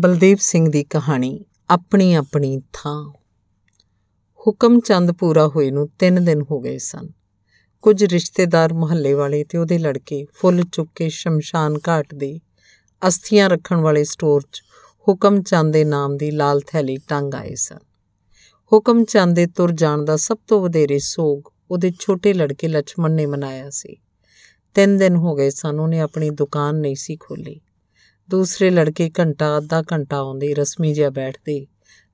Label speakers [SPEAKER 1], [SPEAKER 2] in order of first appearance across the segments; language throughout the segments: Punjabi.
[SPEAKER 1] ਬਲਦੇਵ ਸਿੰਘ ਦੀ ਕਹਾਣੀ ਆਪਣੀ ਆਪਣੀ ਥਾਂ। ਹੁਕਮ ਚੰਦ ਪੂਰਾ ਹੋਏ ਨੂੰ 3 ਦਿਨ ਹੋ ਗਏ ਸਨ। ਕੁਝ ਰਿਸ਼ਤੇਦਾਰ ਮੁਹੱਲੇ ਵਾਲੇ ਤੇ ਉਹਦੇ ਲੜਕੇ ਫੁੱਲ ਚੁੱਕ ਕੇ ਸ਼ਮਸ਼ਾਨ ਘਾਟ ਦੇ ਅਸਥੀਆਂ ਰੱਖਣ ਵਾਲੇ ਸਟੋਰ 'ਚ ਹੁਕਮ ਚੰਦ ਦੇ ਨਾਮ ਦੀ ਲਾਲ ਥੈਲੀ ਟੰਗ ਆਏ ਸਨ। ਹੁਕਮ ਚੰਦ ਦੇ ਤੁਰ ਜਾਣ ਦਾ ਸਭ ਤੋਂ ਵਧੇਰੇ ਸੋਗ ਉਹਦੇ ਛੋਟੇ ਲੜਕੇ ਲక్ష్మణ ਨੇ ਮਨਾਇਆ ਸੀ। ਤਿੰਨ ਦਿਨ ਹੋ ਗਏ ਸਨ, ਉਹਨੇ ਆਪਣੀ ਦੁਕਾਨ ਨਹੀਂ ਸੀ ਖੋਲੀ ਦੂਸਰੇ ਲੜਕੇ ਘੰਟਾ, ਅੱਧਾ ਘੰਟਾ ਆਉਂਦੇ ਰਸਮੀ ਜਿਹਾ ਬੈਠਦੇ,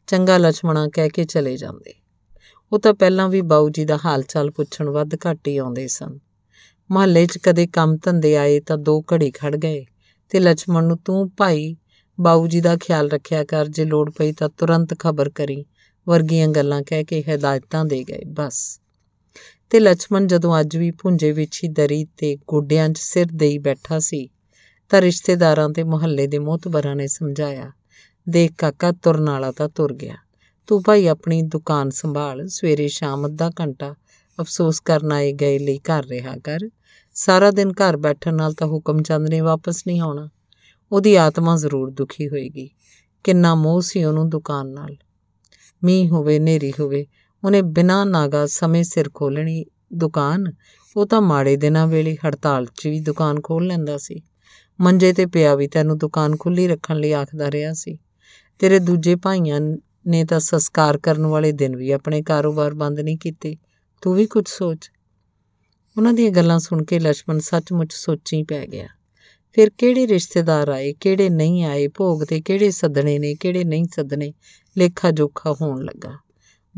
[SPEAKER 1] ਚੰਗਾ ਲਛਮਣਾ ਕਹਿ ਕੇ ਚਲੇ ਜਾਂਦੇ। ਉਹ ਤਾਂ ਪਹਿਲਾਂ ਵੀ ਬਾਊ ਜੀ ਦਾ ਹਾਲਚਾਲ ਪੁੱਛਣ ਵੱਧ ਘੱਟ ਹੀ ਆਉਂਦੇ ਸਨ। ਮਹੱਲੇ 'ਚ ਕਦੇ ਕੰਮ ਧੰਦੇ ਆਏ ਤਾਂ ਦੋ ਘੜੀ ਖੜ ਗਏ ਤੇ ਲਛਮਣ ਨੂੰ ਤੂੰ ਭਾਈ, ਬਾਊ ਜੀ ਦਾ ਖਿਆਲ ਰੱਖਿਆ ਕਰ ਜੇ ਲੋੜ ਪਈ ਤਾਂ ਤੁਰੰਤ ਖਬਰ ਕਰੀ, ਵਰਗੀਆਂ ਗੱਲਾਂ ਕਹਿ ਕੇ ਹਦਾਇਤਾਂ ਦੇ ਗਏ, ਬਸ। ਤੇ ਲਛਮਣ ਜਦੋਂ ਅੱਜ ਵੀ ਭੁੰਜੇ ਵਿੱਚ ਹੀ ਦਰੀ ਤੇ ਗੋਡਿਆਂ 'ਚ ਸਿਰ ਦੇਈ ਬੈਠਾ ਸੀ ਤਾਂ ਰਿਸ਼ਤੇਦਾਰਾਂ ਤੇ ਮੁਹੱਲੇ ਦੇ ਮੋਤਬਰਾਂ ਨੇ ਸਮਝਾਇਆ, ਦੇਖ ਕਾਕਾ, ਤੁਰਨ ਵਾਲਾ ਤਾਂ ਤੁਰ ਗਿਆ। ਤੂੰ ਭਾਈ ਆਪਣੀ ਦੁਕਾਨ ਸੰਭਾਲ, ਸਵੇਰੇ ਸ਼ਾਮ ਅੱਧਾ ਘੰਟਾ ਅਫਸੋਸ ਕਰਨ ਆਏ ਗਏ ਲਈ ਘਰ ਰਿਹਾ ਕਰ। ਸਾਰਾ ਦਿਨ ਘਰ ਬੈਠਣ ਨਾਲ ਤਾਂ ਹੁਕਮ ਚੰਦ ਨੇ ਵਾਪਸ ਨਹੀਂ ਆਉਣਾ। ਉਹਦੀ ਆਤਮਾ ਜ਼ਰੂਰ ਦੁਖੀ ਹੋਏਗੀ। ਕਿੰਨਾ ਮੋਹ ਸੀ ਉਹਨੂੰ ਦੁਕਾਨ ਨਾਲ। ਮੀਂਹ ਹੋਵੇ ਨੇਰੀ ਹੋਵੇ, ਉਹਨੇ ਬਿਨਾਂ ਨਾਗਾ ਸਮੇਂ ਸਿਰ ਖੋਲਣੀ ਦੁਕਾਨ, ਉਹ ਤਾਂ ਮਾੜੇ ਦਿਨਾਂ ਵੇਲੇ ਹੜਤਾਲ 'ਚ ਵੀ ਦੁਕਾਨ ਖੋਲ ਲੈਂਦਾ ਸੀ। ਮੰਜੇ ਤੇ ਪਿਆ ਵੀ ਤੈਨੂੰ ਦੁਕਾਨ ਖੁੱਲੀ ਰੱਖਣ ਲਈ ਆਖਦਾ ਰਿਹਾ ਸੀ। ਤੇਰੇ ਦੂਜੇ ਭਾਈਆਂ ਨੇ ਤਾਂ ਸੰਸਕਾਰ ਕਰਨ ਵਾਲੇ ਦਿਨ ਵੀ ਆਪਣੇ ਕਾਰੋਬਾਰ ਬੰਦ ਨਹੀਂ ਕੀਤੇ। ਤੂੰ ਵੀ ਕੁਝ ਸੋਚ। ਉਹਨਾਂ ਦੀਆਂ ਗੱਲਾਂ ਸੁਣ ਕੇ ਲక్ష్మణ ਸੱਚਮੁੱਚ ਸੋਚੀ ਪੈ ਗਿਆ। ਫਿਰ ਕਿਹੜੇ ਰਿਸ਼ਤੇਦਾਰ ਆਏ, ਕਿਹੜੇ ਨਹੀਂ ਆਏ, ਭੋਗ ਤੇ ਕਿਹੜੇ ਸੱਦਣੇ ਨੇ, ਕਿਹੜੇ ਨਹੀਂ ਸੱਦਣੇ, ਲੇਖਾ ਜੋਖਾ ਹੋਣ ਲੱਗਾ।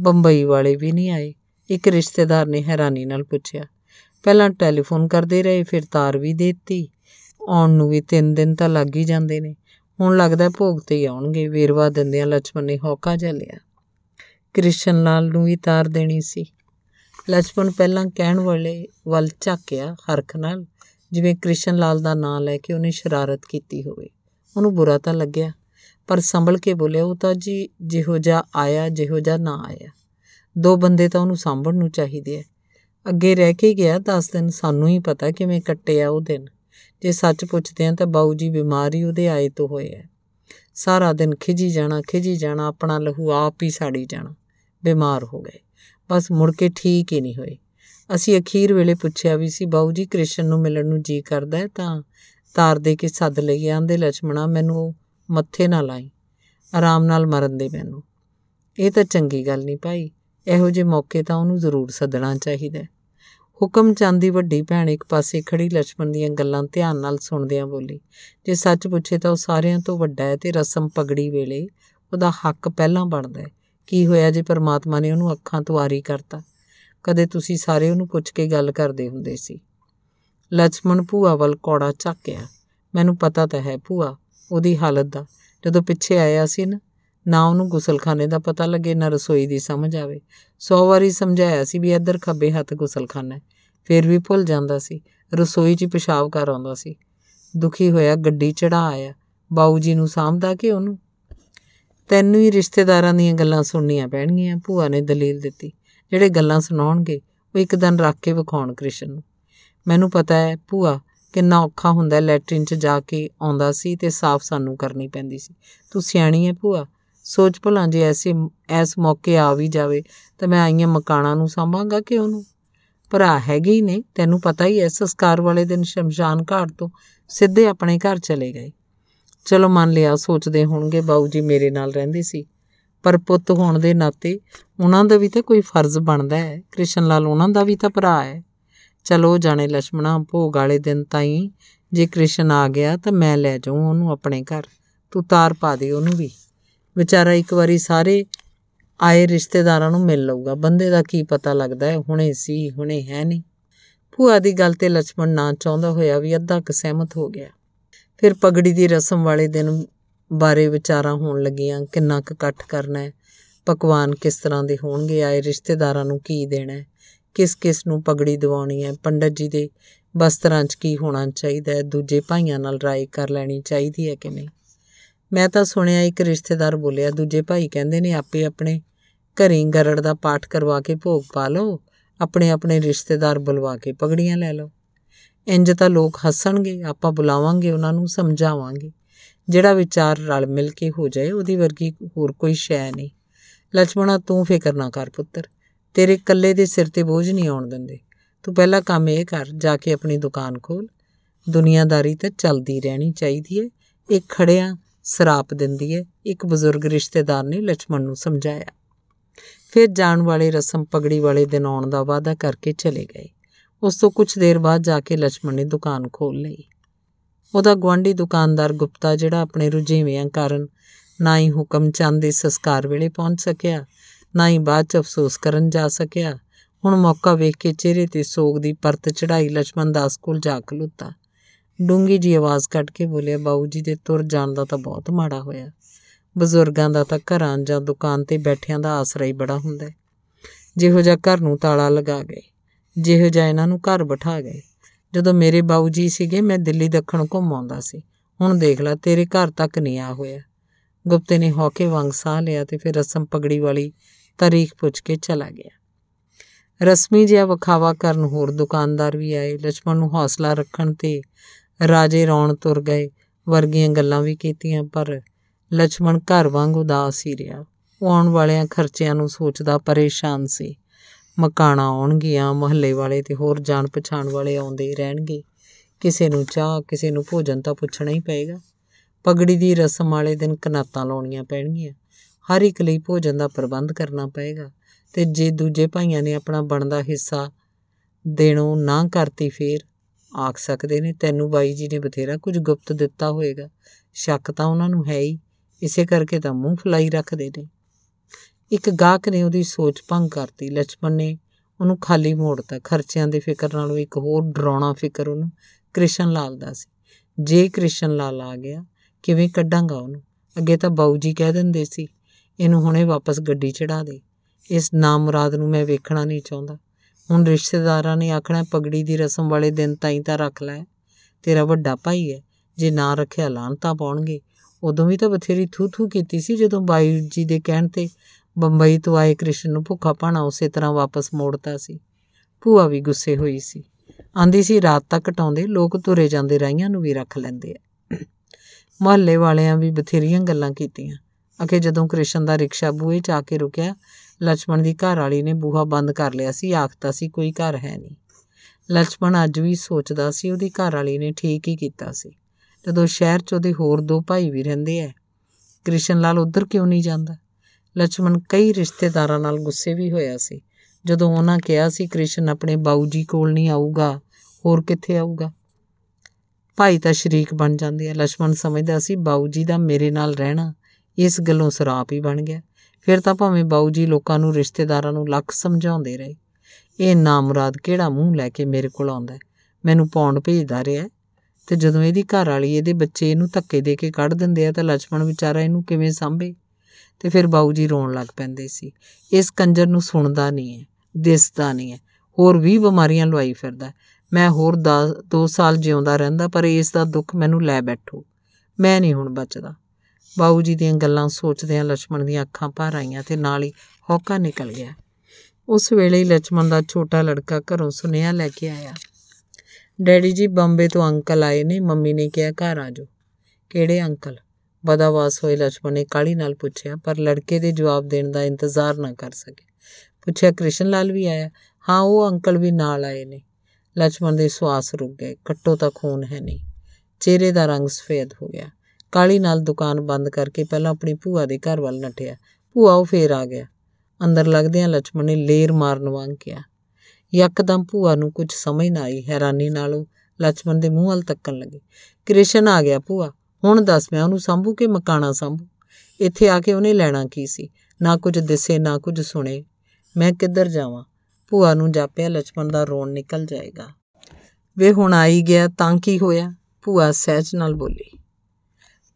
[SPEAKER 1] ਬੰਬਈ ਵਾਲੇ ਵੀ ਨਹੀਂ ਆਏ। ਇੱਕ ਰਿਸ਼ਤੇਦਾਰ ਨੇ ਹੈਰਾਨੀ ਨਾਲ ਪੁੱਛਿਆ। ਪਹਿਲਾਂ ਟੈਲੀਫੋਨ ਕਰਦੇ ਰਹੇ, ਫਿਰ ਤਾਰ ਵੀ ਦਿੱਤੀ। ਆਉਣ ਨੂੰ ਵੀ 3 ਦਿਨ ਤਾਂ ਲੱਗ ਹੀ ਜਾਂਦੇ ਨੇ। ਹੁਣ ਲੱਗਦਾ ਭੋਗ ਤੇ ਹੀ ਆਉਣਗੇ, ਵੇਰਵਾ ਦਿੰਦਿਆਂ ਲక్ష్మణ ਨੇ ਹੌਕਾ ਜਿਹਾ ਲਿਆ। ਕ੍ਰਿਸ਼ਨ ਲਾਲ ਨੂੰ ਹੀ ਤਾਰ ਦੇਣੀ ਸੀ। ਲక్ష్మణ ਪਹਿਲਾਂ ਕਹਿਣ ਵਾਲੇ ਵੱਲ ਝਾਕਿਆ ਹਰਖ ਨਾਲ, ਜਿਵੇਂ ਕ੍ਰਿਸ਼ਨ ਲਾਲ ਦਾ ਨਾਂ ਲੈ ਕੇ ਉਹਨੇ ਸ਼ਰਾਰਤ ਕੀਤੀ ਹੋਵੇ। ਉਹਨੂੰ ਬੁਰਾ ਤਾਂ ਲੱਗਿਆ, ਪਰ ਸੰਭਲ ਕੇ ਬੋਲਿਆ, ਉਹ ਤਾਂ ਜੀ ਜਿਹੋ ਜਿਹਾ ਆਇਆ, ਜਿਹੋ ਜਿਹਾ ਨਾ ਆਇਆ। ਦੋ ਬੰਦੇ ਤਾਂ ਉਹਨੂੰ ਸੰਭਣ ਨੂੰ ਚਾਹੀਦੇ ਆ। ਅੱਗੇ ਰਹਿ ਕੇ ਗਿਆ 10 ਦਿਨ ਸਾਨੂੰ ਹੀ ਪਤਾ ਕਿਵੇਂ ਕੱਟਿਆ ਉਹ ਦਿਨ। ਜੇ ਸੱਚ ਪੁੱਛਦੇ ਹਾਂ ਤਾਂ ਬਾਊ ਜੀ ਬਿਮਾਰੀ ਉਹਦੇ ਆਏ ਤੋਂ ਹੋਏ ਹੈ। ਸਾਰਾ ਦਿਨ ਖਿਜੀ ਜਾਣਾ ਖਿਜੀ ਜਾਣਾ, ਆਪਣਾ ਲਹੂ ਆਪ ਹੀ ਸਾੜੀ ਜਾਣਾ, ਬਿਮਾਰ ਹੋ ਗਏ। ਬਸ ਮੁੜ ਕੇ ਠੀਕ ਹੀ ਨਹੀਂ ਹੋਏ। ਅਸੀਂ ਅਖੀਰ ਵੇਲੇ ਪੁੱਛਿਆ ਵੀ ਸੀ, ਬਾਊ ਜੀ ਕ੍ਰਿਸ਼ਨ ਨੂੰ ਮਿਲਣ ਨੂੰ ਜੀ ਕਰਦਾ ਹੈ ਤਾਂ ਤਾਰ ਦੇ ਕੇ ਸੱਦ ਲਈ ਆਂਦੇ ਲਛਮਣਾ, ਮੈਨੂੰ ਮੱਥੇ ਨਾ ਲਾਈ। ਆਰਾਮ ਨਾਲ ਮਰਨ ਦੇ ਮੈਨੂੰ। ਇਹ ਤਾਂ ਚੰਗੀ ਗੱਲ ਨਹੀਂ ਭਾਈ। ਇਹੋ ਜਿਹੇ ਮੌਕੇ ਤਾਂ ਉਹਨੂੰ ਜ਼ਰੂਰ ਸੱਦਣਾ ਚਾਹੀਦਾ ਹੁਕਮ ਚੰਦ ਦੀ ਵੱਡੀ ਭੈਣ ਇੱਕ ਪਾਸੇ ਖੜੀ ਲక్ష్ਮਣ ਦੀਆਂ ਗੱਲਾਂ ਧਿਆਨ ਨਾਲ ਸੁਣਦਿਆਂ ਬੋਲੀ, ਜੇ ਸੱਚ ਪੁੱਛੇ ਤਾਂ ਉਹ ਸਾਰਿਆਂ ਤੋਂ ਵੱਡਾ ਹੈ ਤੇ ਰਸਮ ਪਗੜੀ ਵੇਲੇ ਉਹਦਾ ਹੱਕ ਪਹਿਲਾਂ ਬਣਦਾ ਹੈ। ਕੀ ਹੋਇਆ ਜੇ ਪਰਮਾਤਮਾ ਨੇ ਉਹਨੂੰ ਅੱਖਾਂ ਤੋਂ ਆਰੀ ਕਰਤਾ? ਕਦੇ ਤੁਸੀਂ ਸਾਰੇ ਉਹਨੂੰ ਪੁੱਛ ਕੇ ਗੱਲ ਕਰਦੇ ਹੁੰਦੇ ਸੀ। ਲక్ష్ਮਣ ਭੂਆ ਵੱਲ ਕੋੜਾ ਝਾਕਿਆ। ਮੈਨੂੰ ਪਤਾ ਤਾਂ ਹੈ ਭੂਆ, ਉਹਦੀ ਹਾਲਤ ਦਾ। ਜਦੋਂ ਪਿੱਛੇ ਆਇਆ ਸੀ ਨਾ ਨਾ ਉਹਨੂੰ ਗੁਸਲਖਾਨੇ ਦਾ ਪਤਾ ਲੱਗੇ, ਨਾ ਰਸੋਈ ਦੀ ਸਮਝ ਆਵੇ। ਸੌ ਵਾਰੀ ਸਮਝਾਇਆ ਸੀ ਵੀ ਇੱਧਰ ਖੱਬੇ ਹੱਥ ਗੁਸਲਖਾਨਾ ਹੈ। ਫਿਰ ਵੀ ਭੁੱਲ ਜਾਂਦਾ ਸੀ। ਰਸੋਈ 'ਚ ਪਿਸ਼ਾਬ ਕਰ ਆਉਂਦਾ ਸੀ। ਦੁਖੀ ਹੋਇਆ ਗੱਡੀ ਚੜਾ ਆਇਆ। ਬਾਊ ਜੀ ਨੂੰ ਸਾਂਭਦਾ ਕਿ ਉਹਨੂੰ? ਤੈਨੂੰ ਹੀ ਰਿਸ਼ਤੇਦਾਰਾਂ ਦੀਆਂ ਗੱਲਾਂ ਸੁਣਨੀਆਂ ਪੈਣਗੀਆਂ, ਭੂਆ ਨੇ ਦਲੀਲ ਦਿੱਤੀ। ਜਿਹੜੇ ਗੱਲਾਂ ਸੁਣਾਉਣਗੇ, ਉਹ ਇੱਕ ਦਿਨ ਰੱਖ ਕੇ ਵਿਖਾਉਣ ਕ੍ਰਿਸ਼ਨ ਨੂੰ। ਮੈਨੂੰ ਪਤਾ ਹੈ, ਭੂਆ, ਕਿੰਨਾ ਔਖਾ ਹੁੰਦਾ ਲੈਟਰਿਨ 'ਚ ਜਾ ਕੇ ਆਉਂਦਾ ਸੀ ਤੇ ਸਾਫ਼ ਸਾਨੂੰ ਕਰਨੀ ਪੈਂਦੀ ਸੀ। ਤੂੰ ਸਿਆਣੀ ਹੈ, ਭੂਆ। ਸੋਚ ਭਲਾਂ ਜੇ ਐਸੇ ਐਸ ਮੌਕੇ ਆ ਵੀ ਜਾਵੇ ਤਾਂ ਮੈਂ ਆਈਆਂ ਮਕਾਨਾਂ ਨੂੰ ਸਾਂਭਾਂਗਾ ਕਿ ਉਹਨੂੰ ਭਰਾ ਹੈਗੇ ਹੀ ਨੇ, ਤੈਨੂੰ ਪਤਾ ਹੀ ਐ, ਸੰਸਕਾਰ ਵਾਲੇ ਦਿਨ ਸ਼ਮਸ਼ਾਨ ਘਾਟ ਤੋਂ ਸਿੱਧੇ ਆਪਣੇ ਘਰ ਚਲੇ ਗਏ। ਚਲੋ ਮੰਨ ਲਿਆ, ਸੋਚਦੇ ਹੋਣਗੇ ਬਾਊ ਜੀ ਮੇਰੇ ਨਾਲ ਰਹਿੰਦੇ ਸੀ। ਪਰ ਪੁੱਤ ਹੋਣ ਦੇ ਨਾਤੇ ਉਹਨਾਂ ਦਾ ਵੀ ਤਾਂ ਕੋਈ ਫਰਜ਼ ਬਣਦਾ ਹੈ ਕ੍ਰਿਸ਼ਨ ਲਾਲ ਉਹਨਾਂ ਦਾ ਵੀ ਤਾਂ ਭਰਾ ਹੈ ਚਲੋ ਜਾਣੇ ਲక్ష్ਮਣਾ ਭੋਗ ਵਾਲੇ ਦਿਨ ਤਾਈਂ ਜੇ ਕ੍ਰਿਸ਼ਨ ਆ ਗਿਆ ਤਾਂ ਮੈਂ ਲੈ ਜਾਉਂ ਉਹਨੂੰ ਆਪਣੇ ਘਰ, ਤੂੰ ਤਾਰ ਪਾ ਦੇ ਉਹਨੂੰ ਵੀ। ਵਿਚਾਰਾ ਇੱਕ ਵਾਰੀ ਸਾਰੇ ਆਏ ਰਿਸ਼ਤੇਦਾਰਾਂ ਨੂੰ ਮਿਲ ਲਊਗਾ। ਬੰਦੇ ਦਾ ਕੀ ਪਤਾ ਲੱਗਦਾ ਹੈ, ਹੁਣੇ ਸੀ, ਹੁਣੇ ਹੈ ਨਹੀਂ। ਭੂਆ ਦੀ ਗੱਲ ਤੇ ਲక్ష్మణ ਨਾ ਚਾਹੁੰਦਾ ਹੋਇਆ ਵੀ ਅੱਧਾ ਕੁ ਸਹਿਮਤ ਹੋ ਗਿਆ। ਫਿਰ ਪਗੜੀ ਦੀ ਰਸਮ ਵਾਲੇ ਦਿਨ ਬਾਰੇ ਵਿਚਾਰਾਂ ਹੋਣ ਲੱਗੀਆਂ, ਕਿੰਨਾ ਕੁ ਇਕੱਠ ਕਰਨਾ ਹੈ, ਪਕਵਾਨ ਕਿਸ ਤਰ੍ਹਾਂ ਦੇ ਹੋਣਗੇ, ਆਏ ਰਿਸ਼ਤੇਦਾਰਾਂ ਨੂੰ ਕੀ ਦੇਣਾ ਹੈ, ਕਿਸ ਕਿਸ ਨੂੰ ਪਗੜੀ ਦਿਵਾਉਣੀ ਹੈ, ਪੰਡਤ ਜੀ ਦੇ ਵਸਤਰਾਂ 'ਚ ਕੀ ਹੋਣਾ ਚਾਹੀਦਾ ਹੈ, ਦੂਜੇ ਭਾਈਆਂ ਨਾਲ ਰਾਏ ਕਰ ਲੈਣੀ ਚਾਹੀਦੀ ਹੈ ਕਿ ਨਹੀਂ? ਮੈਂ ਤਾਂ ਸੁਣਿਆ ਇੱਕ ਰਿਸ਼ਤੇਦਾਰ ਬੋਲਿਆ, ਦੂਜੇ ਭਾਈ ਕਹਿੰਦੇ ਨੇ ਆਪੇ ਆਪਣੇ ਘਰੇ ਗਰੜ ਦਾ ਪਾਠ ਕਰਵਾ ਕੇ ਭੋਗ ਪਾ ਲਓ, ਆਪਣੇ ਆਪਣੇ ਰਿਸ਼ਤੇਦਾਰ ਬੁਲਵਾ ਕੇ ਪਗੜੀਆਂ ਲੈ ਲਓ। ਇੰਜ ਤਾਂ ਲੋਕ ਹੱਸਣਗੇ, ਆਪਾਂ ਬੁਲਾਵਾਂਗੇ, ਉਹਨਾਂ ਨੂੰ ਸਮਝਾਵਾਂਗੇ। ਜਿਹੜਾ ਵਿਚਾਰ ਰਲ ਮਿਲ ਕੇ ਹੋ ਜਾਏ, ਉਹਦੀ ਵਰਗੀ ਹੋਰ ਕੋਈ ਸ਼ੈ ਨਹੀਂ। ਲక్ష్మణਾ ਤੂੰ ਫਿਕਰ ਨਾ ਕਰ ਪੁੱਤਰ, ਤੇਰੇ ਇਕੱਲੇ ਦੇ ਸਿਰ ਤੇ ਬੋਝ ਨਹੀਂ ਆਉਣ ਦਿੰਦੇ। ਤੂੰ ਪਹਿਲਾ ਕੰਮ ਇਹ ਕਰ, ਜਾ ਕੇ ਆਪਣੀ ਦੁਕਾਨ ਖੋਲ। ਦੁਨੀਆਦਾਰੀ ਤਾਂ ਚੱਲਦੀ ਰਹਿਣੀ ਚਾਹੀਦੀ ਹੈ ਇਹ ਖੜਿਆ ਸਰਾਪ ਦਿੰਦੀ ਹੈ ਇੱਕ ਬਜ਼ੁਰਗ ਰਿਸ਼ਤੇਦਾਰ ਨੇ ਲక్ష్మణ ਨੂੰ ਸਮਝਾਇਆ। ਫਿਰ ਜਾਣ ਵਾਲੇ ਰਸਮ ਪਗੜੀ ਵਾਲੇ ਦਿਨ ਆਉਣ ਦਾ ਵਾਅਦਾ ਕਰਕੇ ਚਲੇ ਗਏ। ਉਸ ਤੋਂ ਕੁਝ ਦੇਰ ਬਾਅਦ ਜਾ ਕੇ ਲక్ష్మణ ਨੇ ਦੁਕਾਨ ਖੋਲ ਲਈ। ਉਹਦਾ ਗਵਾਂਢੀ ਦੁਕਾਨਦਾਰ ਗੁਪਤਾ ਜਿਹੜਾ ਆਪਣੇ ਰੁਝੇਵਿਆਂ ਕਾਰਨ ਨਾ ਹੀ ਹੁਕਮ ਚੰਦ ਦੇ ਸੰਸਕਾਰ ਵੇਲੇ ਪਹੁੰਚ ਸਕਿਆ, ਨਾ ਹੀ ਬਾਅਦ ਚ ਅਫਸੋਸ ਕਰਨ ਜਾ ਸਕਿਆ, ਹੁਣ ਮੌਕਾ ਵੇਖ ਕੇ ਚਿਹਰੇ ਤੇ ਸੋਗ ਦੀ ਪਰਤ ਚੜਾਈ ਲక్ష్మణ ਦਾਸ ਕੋਲ ਜਾ ਖਲੋਤਾ। ਡੂੰਘੀ ਜੀ ਆਵਾਜ਼ ਕੱਢ ਕੇ ਬੋਲਿਆ, ਬਾਊ ਜੀ ਦੇ ਤੁਰ ਜਾਣ ਦਾ ਤਾਂ ਬਹੁਤ ਮਾੜਾ ਹੋਇਆ। ਬਜ਼ੁਰਗਾਂ ਦਾ ਤਾਂ ਘਰਾਂ ਜਾਂ ਦੁਕਾਨ ਤੇ ਬੈਠਿਆਂ ਦਾ ਆਸਰਾ ਹੀ ਬੜਾ ਹੁੰਦਾ ਹੈ। ਜਿਹੋ ਜਿਹਾ ਘਰ ਨੂੰ ਤਾਲਾ ਲਗਾ ਗਏ, ਜਿਹੋ ਜਿਹਾ ਇਹਨਾਂ ਨੂੰ ਘਰ ਬਿਠਾ ਗਏ। ਜਦੋਂ ਮੇਰੇ ਬਾਊ ਜੀ ਸੀਗੇ, ਮੈਂ ਦਿੱਲੀ ਦੱਖਣ ਘੁੰਮ ਆਉਂਦਾ ਸੀ। ਹੁਣ ਦੇਖ ਲੈ, ਤੇਰੇ ਘਰ ਤੱਕ ਨਹੀਂ ਆ ਹੋਇਆ। ਗੁਪਤੇ ਨੇ ਹੌਕੇ ਵਾਂਗ ਸਾਹ ਲਿਆ ਤੇ ਫਿਰ ਰਸਮ ਪਗੜੀ ਵਾਲੀ ਤਾਰੀਖ ਪੁੱਛ ਕੇ ਚਲਾ ਗਿਆ। ਰਸਮੀ ਜਿਹਾ ਵਿਖਾਵਾ ਕਰਨ ਹੋਰ ਦੁਕਾਨਦਾਰ ਵੀ ਆਏ। ਲక్ష్మణ ਨੂੰ ਹੌਸਲਾ ਰੱਖਣ ਤੇ ਰਾਜੇ ਰੌਣ ਤੁਰ ਗਏ। ਵਰਗੀਆਂ ਗੱਲਾਂ ਵੀ ਕੀਤੀਆਂ, ਪਰ ਲక్ష్మణ ਘਰ ਵਾਂਗ ਉਦਾਸ ਹੀ ਰਿਹਾ। ਉਹ ਆਉਣ ਵਾਲਿਆਂ ਖਰਚਿਆਂ ਨੂੰ ਸੋਚਦਾ ਪਰੇਸ਼ਾਨ ਸੀ। ਮਕਾਣਾ ਆਉਣਗੀਆਂ, ਮੁਹੱਲੇ ਵਾਲੇ ਤੇ ਹੋਰ ਜਾਣ ਪਛਾਣ ਵਾਲੇ ਆਉਂਦੇ ਹੀ ਰਹਿਣਗੇ। ਕਿਸੇ ਨੂੰ ਚਾਹ, ਕਿਸੇ ਨੂੰ ਭੋਜਨ ਤਾਂ ਪੁੱਛਣਾ ਹੀ ਪਏਗਾ। ਪਗੜੀ ਦੀ ਰਸਮ ਵਾਲੇ ਦਿਨ ਕਨਾਤਾਂ ਲਾਉਣੀਆਂ ਪੈਣਗੀਆਂ। ਹਰ ਇੱਕ ਲਈ ਭੋਜਨ ਦਾ ਪ੍ਰਬੰਧ ਕਰਨਾ ਪਏਗਾ ਤੇ ਜੇ ਦੂਜੇ ਭਾਈਆਂ ਨੇ ਆਪਣਾ ਬਣਦਾ ਹਿੱਸਾ ਦੇਣੋਂ ਨਾ ਕਰਤੀ ਫੇਰ ਆਖ ਸਕਦੇ ਨੇ, ਤੈਨੂੰ ਬਾਈ ਜੀ ਨੇ ਬਥੇਰਾ ਕੁਝ ਗੁਪਤ ਦਿੱਤਾ ਹੋਵੇਗਾ ਸ਼ੱਕ ਤਾਂ ਉਹਨਾਂ ਨੂੰ ਹੈ ਹੀ। ਇਸੇ ਕਰਕੇ ਤਾਂ ਮੂੰਹ ਫੁਲਾਈ ਰੱਖਦੇ ਨੇ। ਇੱਕ ਗਾਹਕ ਨੇ ਉਹਦੀ ਸੋਚ ਭੰਗ ਕਰਤੀ। ਲਛਮਣ ਨੇ ਉਹਨੂੰ ਖਾਲੀ ਮੋੜਤਾ ਖਰਚਿਆਂ ਦੇ ਫਿਕਰ ਨਾਲ ਇੱਕ ਹੋਰ ਡਰਾਉਣਾ ਫਿਕਰ ਉਹਨੂੰ ਕ੍ਰਿਸ਼ਨ ਲਾਲ ਦਾ ਸੀ। ਜੇ ਕ੍ਰਿਸ਼ਨ ਲਾਲ ਆ ਗਿਆ, ਕਿਵੇਂ ਕੱਢਾਂਗਾ ਉਹਨੂੰ? ਅੱਗੇ ਤਾਂ ਬਾਊ ਜੀ ਕਹਿ ਦਿੰਦੇ ਸੀ, ਇਹਨੂੰ ਹੁਣੇ ਵਾਪਸ ਗੱਡੀ ਚੜਾ ਦੇ। ਇਸ ਨਾਮੁਰਾਦ ਨੂੰ ਮੈਂ ਵੇਖਣਾ ਨਹੀਂ ਚਾਹੁੰਦਾ। ਹੁਣ ਰਿਸ਼ਤੇਦਾਰਾਂ ਨੇ ਆਖਣਾ ਪਗੜੀ ਦੀ ਰਸਮ ਵਾਲੇ ਦਿਨ ਤਾਈਂ ਤਾਂ ਰੱਖ ਲੈ। ਤੇਰਾ ਵੱਡਾ ਭਾਈ ਹੈ। ਜੇ ਨਾ ਰੱਖਿਆ ਲਾਂਤਾ ਪਾਉਣਗੇ। ਉਦੋਂ ਵੀ ਤਾਂ ਬਥੇਰੀ ਥੂ ਥੂ ਕੀਤੀ ਸੀ ਜਦੋਂ ਬਾਈ ਜੀ ਦੇ ਕਹਿਣ ਤੇ ਬੰਬਈ ਤੋਂ ਆਏ ਕ੍ਰਿਸ਼ਨ ਨੂੰ ਭੁੱਖਾ ਪਾਣਾ ਉਸੇ ਤਰ੍ਹਾਂ ਵਾਪਸ ਮੋੜਤਾ ਸੀ। ਭੂਆ ਵੀ ਗੁੱਸੇ ਹੋਈ ਸੀ। ਆਂਦੀ ਸੀ, ਰਾਤ ਤੱਕ ਟਾਉਂਦੇ, ਲੋਕ ਤੁਰੇ ਜਾਂਦੇ, ਰਾਈਆਂ ਨੂੰ ਵੀ ਰੱਖ ਲੈਂਦੇ ਆ। ਮੁਹੱਲੇ ਵਾਲਿਆਂ ਵੀ ਬਥੇਰੀਆਂ ਗੱਲਾਂ ਕੀਤੀਆਂ। ਅਖੇ ਜਦੋਂ ਕ੍ਰਿਸ਼ਨ ਦਾ ਰਿਕਸ਼ਾ ਬੂਹੇ 'ਚ ਆ ਕੇ ਰੁਕਿਆ ਲక్ష్మణ ਦੀ ਘਰ ਵਾਲੀ ਨੇ ਬੂਹਾ ਬੰਦ ਕਰ ਲਿਆ ਸੀ ਆਖਤਾ ਸੀ, ਕੋਈ ਘਰ ਹੈ ਨਹੀਂ। ਲక్ష్మణ ਅੱਜ ਵੀ ਸੋਚਦਾ ਸੀ, ਉਹਦੀ ਘਰ ਵਾਲੀ ਨੇ ਠੀਕ ਹੀ ਕੀਤਾ ਸੀ। ਜਦੋਂ ਸ਼ਹਿਰ 'ਚ ਉਹਦੇ ਹੋਰ ਦੋ ਭਾਈ ਵੀ ਰਹਿੰਦੇ ਐ, ਕ੍ਰਿਸ਼ਨ ਲਾਲ ਉਧਰ ਕਿਉਂ ਨਹੀਂ ਜਾਂਦਾ? ਲక్ష్మణ ਕਈ ਰਿਸ਼ਤੇਦਾਰਾਂ ਨਾਲ ਗੁੱਸੇ ਵੀ ਹੋਇਆ ਸੀ। ਜਦੋਂ ਉਹਨਾਂ ਕਿਹਾ ਸੀ, ਕ੍ਰਿਸ਼ਨ ਆਪਣੇ ਬਾਊ ਜੀ ਕੋਲ ਨਹੀਂ ਆਊਗਾ, ਹੋਰ ਕਿੱਥੇ ਆਊਗਾ? ਭਾਈ ਤਾਂ ਸ਼ਰੀਕ ਬਣ ਜਾਂਦੇ ਆ। ਲక్ష్మణ ਸਮਝਦਾ ਸੀ, ਬਾਊ ਜੀ ਦਾ ਮੇਰੇ ਨਾਲ ਰਹਿਣਾ ਇਸ ਗੱਲੋਂ ਸਰਾਪ ਹੀ ਬਣ ਗਿਆ। ਫਿਰ ਤਾਂ ਭਾਵੇਂ ਬਾਊ ਜੀ ਲੋਕਾਂ ਨੂੰ, ਰਿਸ਼ਤੇਦਾਰਾਂ ਨੂੰ ਲੱਖ ਸਮਝਾਉਂਦੇ ਰਹੇ। ਇਹ ਨਾਮਰਾਦ ਕਿਹੜਾ ਮੂੰਹ ਲੈ ਕੇ ਮੇਰੇ ਕੋਲ ਆਉਂਦਾ ਮੈਨੂੰ ਪੌਂਡ ਭੇਜਦਾ ਰਿਹਾ ਤੇ ਜਦੋਂ ਇਹਦੀ ਘਰ ਵਾਲੀ ਇਹਦੇ ਬੱਚੇ ਇਹਨੂੰ ਧੱਕੇ ਦੇ ਕੇ ਕੱਢ ਦਿੰਦੇ ਆ ਤਾਂ ਲక్ష్మణ ਵਿਚਾਰਾ ਇਹਨੂੰ ਕਿਵੇਂ ਸੰਭੇ? ਤੇ ਫਿਰ ਬਾਊ ਜੀ ਰੋਣ ਲੱਗ ਪੈਂਦੇ ਸੀ। ਇਸ ਕੰਜਰ ਨੂੰ ਸੁਣਦਾ ਨਹੀਂ ਹੈ, ਦਿਸਦਾ ਨਹੀਂ ਹੈ। ਹੋਰ 20 ਬਿਮਾਰੀਆਂ ਲਵਾਈ ਫਿਰਦਾ ਮੈਂ ਹੋਰ 2 ਸਾਲ ਜਿਉਂਦਾ ਰਹਿੰਦਾ, ਪਰ ਇਸ ਦਾ ਦੁੱਖ ਮੈਨੂੰ ਲੈ ਬੈਠੋ। ਮੈਂ ਨਹੀਂ ਹੁਣ ਬਚਦਾ। ਬਾਊ ਜੀ ਦੀਆਂ ਗੱਲਾਂ ਸੋਚਦਿਆਂ ਲక్ష్ਮਣ ਦੀਆਂ ਅੱਖਾਂ ਭਰ ਆਈਆਂ ਤੇ ਨਾਲ ਹੀ ਹੌਕਾ ਨਿਕਲ ਗਿਆ। ਉਸ ਵੇਲੇ ਹੀ ਲక్ష్ਮਣ ਦਾ ਛੋਟਾ ਲੜਕਾ ਘਰੋਂ ਸੁਨੇਹਾ ਲੈ ਕੇ ਆਇਆ। ਡੈਡੀ ਜੀ, ਬੰਬੇ ਤੋਂ ਅੰਕਲ ਆਏ ਨੇ, ਮੰਮੀ ਨੇ ਕਿਹਾ, ਘਰ ਆ ਜਾਓ। ਕਿਹੜੇ ਅੰਕਲ? ਬਦਾਵਾਸ ਹੋਏ ਲక్ష్ਮਣ ਨੇ ਕਾਲੀ ਨਾਲ ਪੁੱਛਿਆ, ਪਰ ਲੜਕੇ ਦੇ ਜਵਾਬ ਦੇਣ ਦਾ ਇੰਤਜ਼ਾਰ ਨਾ ਕਰ ਸਕੇ। ਪੁੱਛਿਆ ਕ੍ਰਿਸ਼ਨ ਲਾਲ ਵੀ ਆਇਆ? ਹਾਂ, ਉਹ ਅੰਕਲ ਵੀ ਨਾਲ ਆਏ ਨੇ। ਲక్ష్ਮਣ ਦੇ ਸਵਾਸ ਰੁਕ ਗਏ ਕੱਟੋ ਤਾਂ ਖੂਨ ਹੈ ਨਹੀਂ। ਚਿਹਰੇ ਦਾ ਰੰਗ ਸਫੇਦ ਹੋ ਗਿਆ। ਕਾਲੀ ਨਾਲ ਦੁਕਾਨ ਬੰਦ ਕਰਕੇ ਪਹਿਲਾਂ ਆਪਣੀ ਭੂਆ ਦੇ ਘਰ ਵੱਲ ਨੱਠਿਆ। ਭੂਆ ਉਹ ਫੇਰ ਆ ਗਿਆ। ਅੰਦਰ ਲੱਗਦਿਆਂ ਲక్ష్మణ ਨੇ ਲੇਰ ਮਾਰਨ ਵਾਂਗ ਕਿਹਾ। ਯਕਦਮ ਭੂਆ ਨੂੰ ਕੁਝ ਸਮਝ ਨਾ ਆਈ। ਹੈਰਾਨੀ ਨਾਲ ਉਹ ਲక్ష్మణ ਦੇ ਮੂੰਹ ਵੱਲ ਤੱਕਣ ਲੱਗੀ। ਕ੍ਰਿਸ਼ਨ ਆ ਗਿਆ ਭੂਆ, ਹੁਣ ਦੱਸ ਮੈਂ ਉਹਨੂੰ ਸੰਭੂ ਕੇ ਮਕਾਣਾ ਸੰਭੂ? ਇੱਥੇ ਆ ਕੇ ਉਹਨੇ ਲੈਣਾ ਕੀ ਸੀ? ਨਾ ਕੁਝ ਦਿਸੇ, ਨਾ ਕੁਝ ਸੁਣੇ। ਮੈਂ ਕਿੱਧਰ ਜਾਵਾਂ? ਭੂਆ ਨੂੰ ਜਾਪਿਆ ਲక్ష్మణ ਦਾ ਰੋਣ ਨਿਕਲ ਜਾਏਗਾ। ਵੇ ਹੁਣ ਆਈ ਗਿਆ ਤਾਂ ਕੀ ਹੋਇਆ? ਭੂਆ ਸਹਿਜ ਨਾਲ ਬੋਲੀ।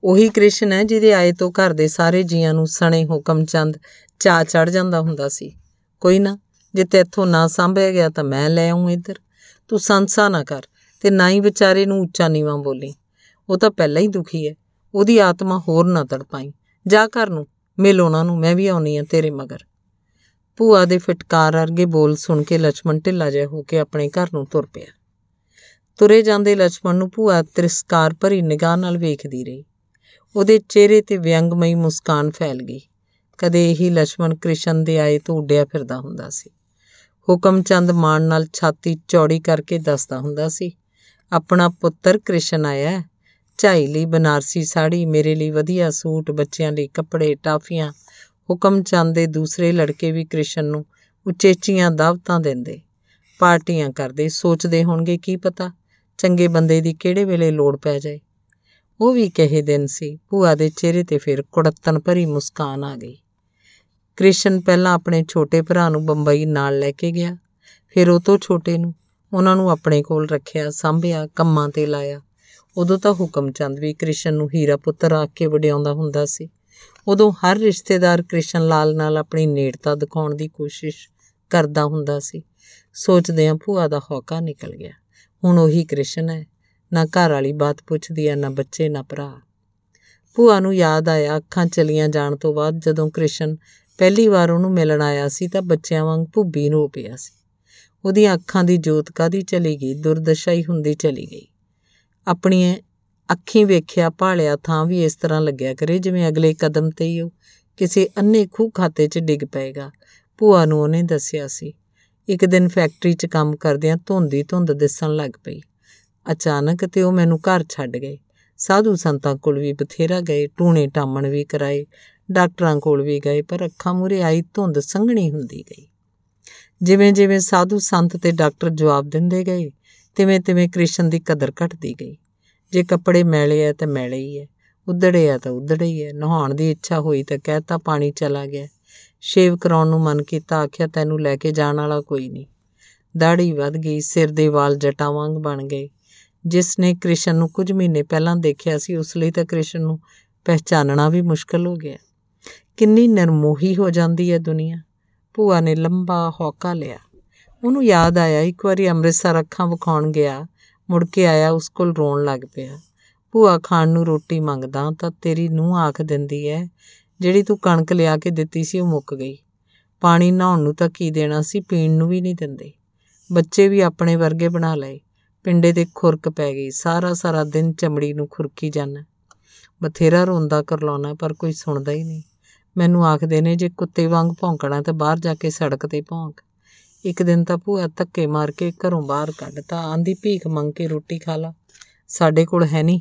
[SPEAKER 1] ਉਹੀ ਕ੍ਰਿਸ਼ਨ ਹੈ ਜਿਹਦੇ ਆਏ ਤੋਂ ਘਰ ਦੇ ਸਾਰੇ ਜੀਆਂ ਨੂੰ ਸਣੇ ਹੁਕਮ ਚੰਦ ਚਾ ਚੜ ਜਾਂਦਾ ਹੁੰਦਾ ਸੀ। ਕੋਈ ਨਾ, ਜੇ ਤੇਥੋਂ ਨਾ ਸੰਭਿਆ ਗਿਆ ਤਾਂ ਮੈਂ ਲੈ ਆਉਂ ਇੱਧਰ। ਤੂੰ ਸੰਸਾ ਨਾ ਕਰ ਤੇ ਨਾ ਹੀ ਵਿਚਾਰੇ ਨੂੰ ਉੱਚਾ ਨੀਵਾਂ ਬੋਲੀ। ਉਹ ਤਾਂ ਪਹਿਲਾਂ ਹੀ ਦੁਖੀ ਹੈ। ਉਹਦੀ ਆਤਮਾ ਹੋਰ ਨਾ ਤੜਪਾਈ। ਜਾ ਘਰ ਨੂੰ, ਮਿਲ ਉਹਨਾਂ ਨੂੰ, ਮੈਂ ਵੀ ਆਉਣੀ ਆ ਤੇਰੇ ਮਗਰ। ਭੂਆ ਦੇ ਫਟਕਾਰ ਵਰਗੇ ਬੋਲ ਸੁਣ ਕੇ ਲక్ష్మణ ਢਿੱਲਾ ਜਿਹਾ ਹੋ ਕੇ ਆਪਣੇ ਘਰ ਨੂੰ ਤੁਰ ਪਿਆ। ਤੁਰੇ ਜਾਂਦੇ ਲక్ష్మణ ਨੂੰ ਭੂਆ ਤਿਰਸਕਾਰ ਭਰੀ ਨਿਗਾਹ ਨਾਲ ਵੇਖਦੀ ਰਹੀ। ਉਹਦੇ ਚਿਹਰੇ ਤੇ ਵਿਅੰਗਮਈ ਮੁਸਕਾਨ ਫੈਲ ਗਈ। ਕਦੇ ਇਹੀ ਲక్ష్మణ ਕ੍ਰਿਸ਼ਨ ਦੇ ਆਏ ਤੋਂ ਉੱਡਿਆ ਫਿਰਦਾ ਹੁੰਦਾ ਸੀ। ਹੁਕਮ ਚੰਦ ਮਾਨ ਨਾਲ ਛਾਤੀ ਚੌੜੀ ਕਰਕੇ ਦੱਸਦਾ ਹੁੰਦਾ ਸੀ, ਆਪਣਾ ਪੁੱਤਰ ਕ੍ਰਿਸ਼ਨ ਆਇਆ ਝਾਈ ਲਈ ਬਨਾਰਸੀ ਸਾੜੀ, ਮੇਰੇ ਲਈ ਵਧੀਆ ਸੂਟ, ਬੱਚਿਆਂ ਲਈ ਕੱਪੜੇ, ਟਾਫੀਆਂ। ਹੁਕਮ ਚੰਦ ਦੇ ਦੂਸਰੇ ਲੜਕੇ ਵੀ ਕ੍ਰਿਸ਼ਨ ਨੂੰ ਉਚੇਚੀਆਂ ਦਾਵਤਾਂ ਦਿੰਦੇ, ਪਾਰਟੀਆਂ ਕਰਦੇ। ਸੋਚਦੇ ਹੋਣਗੇ, ਕੀ ਪਤਾ? ਚੰਗੇ ਬੰਦੇ ਦੀ ਕਿਹੜੇ ਵੇਲੇ ਲੋੜ ਪੈ ਜਾਏ? ਉਹ ਵੀ ਕਹੇ ਦਿਨ ਸੀ, ਭੂਆ ਦੇ ਚਿਹਰੇ ਤੇ ਫਿਰ ਕੁੜੱਤਨ ਭਰੀ ਮੁਸਕਾਨ ਆ ਗਈ। ਕ੍ਰਿਸ਼ਨ ਪਹਿਲਾਂ ਆਪਣੇ ਛੋਟੇ ਭਰਾ ਨੂੰ ਬੰਬਈ ਨਾਲ ਲੈ ਕੇ ਗਿਆ, ਫਿਰ ਉਹ ਤੋਂ ਛੋਟੇ ਨੂੰ, ਉਹਨਾਂ ਨੂੰ ਆਪਣੇ ਕੋਲ ਰੱਖਿਆ, ਸੰਭਿਆ, ਕੰਮਾਂ ਤੇ ਲਾਇਆ। ਉਦੋਂ ਤਾਂ ਹੁਕਮ ਚੰਦ ਵੀ ਕ੍ਰਿਸ਼ਨ ਨੂੰ ਹੀਰਾ ਪੁੱਤਰ ਆਖ ਕੇ ਵਡਿਆਉਂਦਾ ਹੁੰਦਾ ਸੀ। ਉਦੋਂ ਹਰ ਰਿਸ਼ਤੇਦਾਰ ਕ੍ਰਿਸ਼ਨ ਲਾਲ ਨਾਲ ਆਪਣੀ ਨੇੜਤਾ ਦਿਖਾਉਣ ਦੀ ਕੋਸ਼ਿਸ਼ ਕਰਦਾ ਹੁੰਦਾ ਸੀ। ਸੋਚਦੇ ਆ ਭੂਆ ਦਾ ਹੌਕਾ ਨਿਕਲ ਗਿਆ। ਹੁਣ ਉਹੀ ਕ੍ਰਿਸ਼ਨ ਹੈ। ਨਾ ਘਰ ਵਾਲੀ ਬਾਤ ਪੁੱਛਦੀ ਆ ਨਾ ਬੱਚੇ, ਨਾ ਭਰਾ। ਭੂਆ ਨੂੰ ਯਾਦ ਆਇਆ, ਅੱਖਾਂ ਚਲੀਆਂ ਜਾਣ ਤੋਂ ਬਾਅਦ ਜਦੋਂ ਕ੍ਰਿਸ਼ਨ ਪਹਿਲੀ ਵਾਰ ਉਹਨੂੰ ਮਿਲਣ ਆਇਆ ਸੀ ਤਾਂ ਬੱਚਿਆਂ ਵਾਂਗ ਭੁੱਬੀ ਨੂੰ ਪਿਆ ਸੀ। ਉਹਦੀਆਂ ਅੱਖਾਂ ਦੀ ਜੋਤ ਕਾਦੀ ਚਲੀ ਗਈ? ਦੁਰਦਸ਼ਾ ਹੀ ਹੁੰਦੀ ਚਲੀ ਗਈ। ਆਪਣੀ ਅੱਖੀਂ ਵੇਖਿਆ ਭਾਲਿਆ ਥਾਂ ਵੀ ਇਸ ਤਰ੍ਹਾਂ ਲੱਗਿਆ ਕਰੇ ਜਿਵੇਂ ਅਗਲੇ ਕਦਮ ਤੇ ਹੀ ਉਹ ਕਿਸੇ ਅੰਨੇ ਖੂਹ ਖਾਤੇ 'ਚ ਡਿੱਗ ਪਏਗਾ। ਭੂਆ ਨੂੰ ਉਹਨੇ ਦੱਸਿਆ ਸੀ। ਇੱਕ ਦਿਨ ਫੈਕਟਰੀ 'ਚ ਕੰਮ ਕਰਦਿਆਂ ਧੁੰਦੀ ਧੁੰਦ ਦਿਸਣ ਲੱਗ ਪਈ। ਅਚਾਨਕ ਤੇ ਉਹ ਮੈਨੂੰ ਘਰ ਛੱਡ ਗਏ। ਸਾਧੂ ਸੰਤਾਂ ਕੋਲ ਵੀ ਬਥੇਰਾ ਗਏ, ਟੂਣੇ ਟਾਮਣ ਵੀ ਕਰਾਏ, ਡਾਕਟਰਾਂ ਕੋਲ ਵੀ ਗਏ, ਪਰ ਅੱਖਾਂ ਮੂਰੇ ਆਈ ਧੁੰਦ ਸੰਘਣੀ ਹੁੰਦੀ ਗਈ। ਜਿਵੇਂ ਜਿਵੇਂ ਸਾਧੂ ਸੰਤ ਤੇ ਡਾਕਟਰ ਜਵਾਬ ਦਿੰਦੇ ਗਏ ਤਿਵੇਂ ਤਿਵੇਂ ਕ੍ਰਿਸ਼ਨ ਦੀ ਕਦਰ ਘਟਦੀ ਗਈ। ਜੇ ਕੱਪੜੇ ਮੈਲੇ ਆ ਤਾਂ ਮੈਲੇ ਹੀ ਹੈ ਉਧੜੇ ਆ ਤਾਂ ਉਧੜੇ ਹੀ ਹੈ ਨਹਾਉਣ ਦੀ ਇੱਛਾ ਹੋਈ ਤਾਂ ਕਹਿਤਾ ਪਾਣੀ ਚਲਾ ਗਿਆ। ਸ਼ੇਵ ਕਰਾਉਣ ਨੂੰ ਮਨ ਕੀਤਾ, ਆਖਿਆ ਤੈਨੂੰ ਲੈ ਕੇ ਜਾਣ ਵਾਲਾ ਕੋਈ ਨਹੀਂ ਦਾੜੀ ਵੱਧ ਗਈ, ਸਿਰ ਦੇ ਵਾਲ ਜਟਾਂ ਵਾਂਗ ਬਣ ਗਏ। ਜਿਸ ਨੇ ਕ੍ਰਿਸ਼ਨ ਨੂੰ ਕੁਝ ਮਹੀਨੇ ਪਹਿਲਾਂ ਦੇਖਿਆ ਸੀ, ਉਸ ਲਈ ਤਾਂ ਕ੍ਰਿਸ਼ਨ ਨੂੰ ਪਹਿਚਾਨਣਾ ਵੀ ਮੁਸ਼ਕਲ ਹੋ ਗਿਆ। ਕਿੰਨੀ ਨਰਮੋਹੀ ਹੋ ਜਾਂਦੀ ਹੈ ਦੁਨੀਆ। ਭੂਆ ਨੇ ਲੰਬਾ ਹੌਕਾ ਲਿਆ। ਉਹਨੂੰ ਯਾਦ ਆਇਆ, ਇੱਕ ਵਾਰੀ ਅੰਮ੍ਰਿਤਸਰ ਅੱਖਾਂ ਵਿਖਾਉਣ ਗਿਆ। ਮੁੜ ਕੇ ਆਇਆ, ਉਸ ਕੋਲ ਰੋਣ ਲੱਗ ਪਿਆ। ਭੂਆ, ਖਾਣ ਨੂੰ ਰੋਟੀ ਮੰਗਦਾ ਤਾਂ ਤੇਰੀ ਨੂੰਹ ਆਖ ਦਿੰਦੀ ਹੈ, ਜਿਹੜੀ ਤੂੰ ਕਣਕ ਲਿਆ ਕੇ ਦਿੱਤੀ ਸੀ, ਉਹ ਮੁੱਕ ਗਈ। ਪਾਣੀ ਨਹਾਉਣ ਨੂੰ ਤਾਂ ਕੀ ਦੇਣਾ ਸੀ, ਪੀਣ ਨੂੰ ਵੀ ਨਹੀਂ ਦਿੰਦੇ। ਬੱਚੇ ਵੀ ਆਪਣੇ ਵਰਗੇ ਬਣਾ ਲਏ। ਪਿੰਡੇ ਤੇ ਖੁਰਕ ਪੈ ਗਈ। ਸਾਰਾ ਸਾਰਾ ਦਿਨ ਚਮੜੀ ਨੂੰ ਖੁਰਕੀ ਜਾਂਦਾ ਬਥੇਰਾ ਰੋਂਦਾ ਕਰਲਾਉਣਾ, ਪਰ ਕੋਈ ਸੁਣਦਾ ਹੀ ਨਹੀਂ। ਮੈਨੂੰ ਆਖਦੇ ਨੇ, ਜੇ ਕੁੱਤੇ ਵਾਂਗ ਭੌਂਕਣਾ ਤਾਂ ਬਾਹਰ ਜਾ ਕੇ ਸੜਕ ਤੇ ਭੌਂਕ। ਇੱਕ ਦਿਨ ਤਾਂ ਭੂਆ ਧੱਕੇ ਮਾਰ ਕੇ ਘਰੋਂ ਬਾਹਰ ਕੱਢਤਾ ਆਂਦੀ, ਭੀਖ ਮੰਗ ਕੇ ਰੋਟੀ ਖਾ ਲਾ। ਸਾਡੇ ਕੋਲ ਹੈ ਨਹੀਂ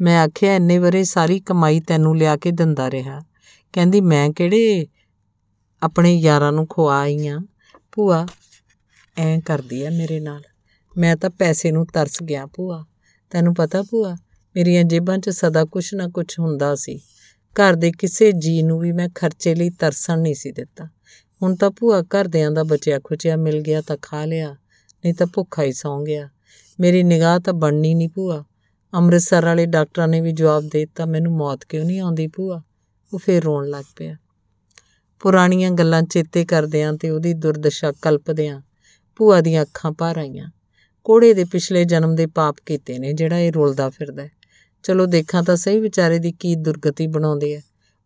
[SPEAKER 1] ਮੈਂ ਆਖਿਆ, ਇੰਨੇ ਵਰੇ ਸਾਰੀ ਕਮਾਈ ਤੈਨੂੰ ਲਿਆ ਕੇ ਦਿੰਦਾ ਰਿਹਾ। ਕਹਿੰਦੀ, ਮੈਂ ਕਿਹੜੇ ਆਪਣੇ ਯਾਰਾਂ ਨੂੰ ਖਵਾ ਆਈ ਆ? ਭੂਆ ਐਂ ਕਰਦੀ ਆ ਮੇਰੇ ਨਾਲ। ਮੈਂ ਤਾਂ ਪੈਸੇ ਨੂੰ ਤਰਸ ਗਿਆ ਭੂਆ। ਤੈਨੂੰ ਪਤਾ ਭੂਆ, ਮੇਰੀਆਂ ਜੇਬਾਂ 'ਚ ਸਦਾ ਕੁਛ ਨਾ ਕੁਛ ਹੁੰਦਾ ਸੀ। ਘਰ ਦੇ ਕਿਸੇ ਜੀ ਨੂੰ ਵੀ ਮੈਂ ਖਰਚੇ ਲਈ ਤਰਸਣ ਨਹੀਂ ਸੀ ਦਿੱਤਾ। ਹੁਣ ਤਾਂ ਭੂਆ ਘਰਦਿਆਂ ਦਾ ਬਚਿਆ ਖੁਚਿਆ ਮਿਲ ਗਿਆ ਤਾਂ ਖਾ ਲਿਆ, ਨਹੀਂ ਤਾਂ ਭੁੱਖਾ ਹੀ ਸੌਂ ਗਿਆ। ਮੇਰੀ ਨਿਗਾਹ ਤਾਂ ਬਣਨੀ ਨਹੀਂ ਭੂਆ। ਅੰਮ੍ਰਿਤਸਰ ਵਾਲੇ ਡਾਕਟਰਾਂ ਨੇ ਵੀ ਜਵਾਬ ਦੇ ਦਿੱਤਾ, ਮੈਨੂੰ ਮੌਤ ਕਿਉਂ ਨਹੀਂ ਆਉਂਦੀ ਭੂਆ? ਉਹ ਫੇਰ ਰੋਣ ਲੱਗ ਪਿਆ। ਪੁਰਾਣੀਆਂ ਗੱਲਾਂ ਚੇਤੇ ਕਰਦਿਆਂ ਤੇ ਉਹਦੀ ਦੁਰਦਸ਼ਾ ਕਲਪਦਿਆਂ ਭੂਆ ਦੀਆਂ ਅੱਖਾਂ ਭਰ ਆਈਆਂ। ਕੋੜੇ ਦੇ ਪਿਛਲੇ ਜਨਮ ਦੇ ਪਾਪ ਕੀਤੇ ਨੇ, ਜਿਹੜਾ ਇਹ ਰੋਲਦਾ ਫਿਰਦਾ ਚਲੋ ਦੇਖਾਂ ਤਾਂ ਸਹੀ ਵਿਚਾਰੇ ਦੀ ਕੀ ਦੁਰਗਤੀ ਬਣਾਉਂਦੇ ਆ।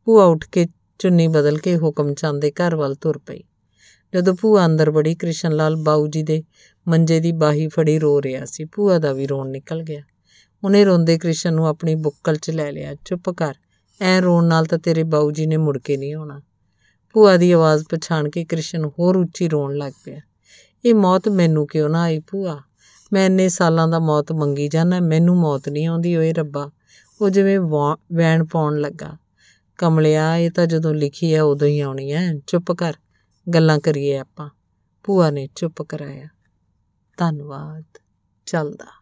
[SPEAKER 1] ਭੂਆ ਉੱਠ ਕੇ ਚੁੰਨੀ ਬਦਲ ਕੇ ਹੁਕਮ ਚੰਦ ਦੇ ਘਰ ਵੱਲ ਤੁਰ ਪਈ। ਜਦੋਂ ਭੂਆ ਅੰਦਰ ਬੜੀ ਕ੍ਰਿਸ਼ਨ ਲਾਲ ਬਾਊ ਜੀ ਦੇ ਮੰਜੇ ਦੀ ਬਾਹੀ ਫੜੀ ਰੋ ਰਿਹਾ ਸੀ, ਭੂਆ ਦਾ ਵੀ ਰੋਣ ਨਿਕਲ ਗਿਆ। ਉਹਨੇ ਰੋਂਦੇ ਕ੍ਰਿਸ਼ਨ ਨੂੰ ਆਪਣੀ ਬੁੱਕਲ 'ਚ ਲੈ ਲਿਆ, ਚੁੱਪ ਕਰ, ਐ ਰੋਣ ਨਾਲ ਤਾਂ ਤੇਰੇ ਬਾਊ ਜੀ ਨੇ ਮੁੜ ਕੇ ਨਹੀਂ ਆਉਣਾ। ਭੂਆ ਦੀ ਆਵਾਜ਼ ਪਛਾਣ ਕੇ ਕ੍ਰਿਸ਼ਨ ਹੋਰ ਉੱਚੀ ਰੋਣ ਲੱਗ ਪਿਆ, ਇਹ ਮੌਤ ਮੈਨੂੰ ਕਿਉਂ ਨਾ ਆਈ ਭੂਆ? ਮੈਂ ਇੰਨੇ ਸਾਲਾਂ ਦਾ ਮੌਤ ਮੰਗੀ ਜਾਣਾ ਮੈਨੂੰ ਮੌਤ ਨਹੀਂ ਆਉਂਦੀ, ਓਏ ਰੱਬਾ। ਉਹ ਜਿਵੇਂ ਵੈਣ ਪਾਉਣ ਲੱਗਾ। ਕਮਲਿਆ, ਇਹ ਤਾਂ ਜਦੋਂ ਲਿਖੀ ਹੈ ਉਦੋਂ ਹੀ ਆਉਣੀ ਹੈ ਚੁੱਪ ਕਰ, ਗੱਲਾਂ ਕਰੀਏ ਆਪਾਂ। ਭੂਆ ਨੇ ਚੁੱਪ ਕਰਾਇਆ। ਧੰਨਵਾਦ। ਚੱਲਦਾ।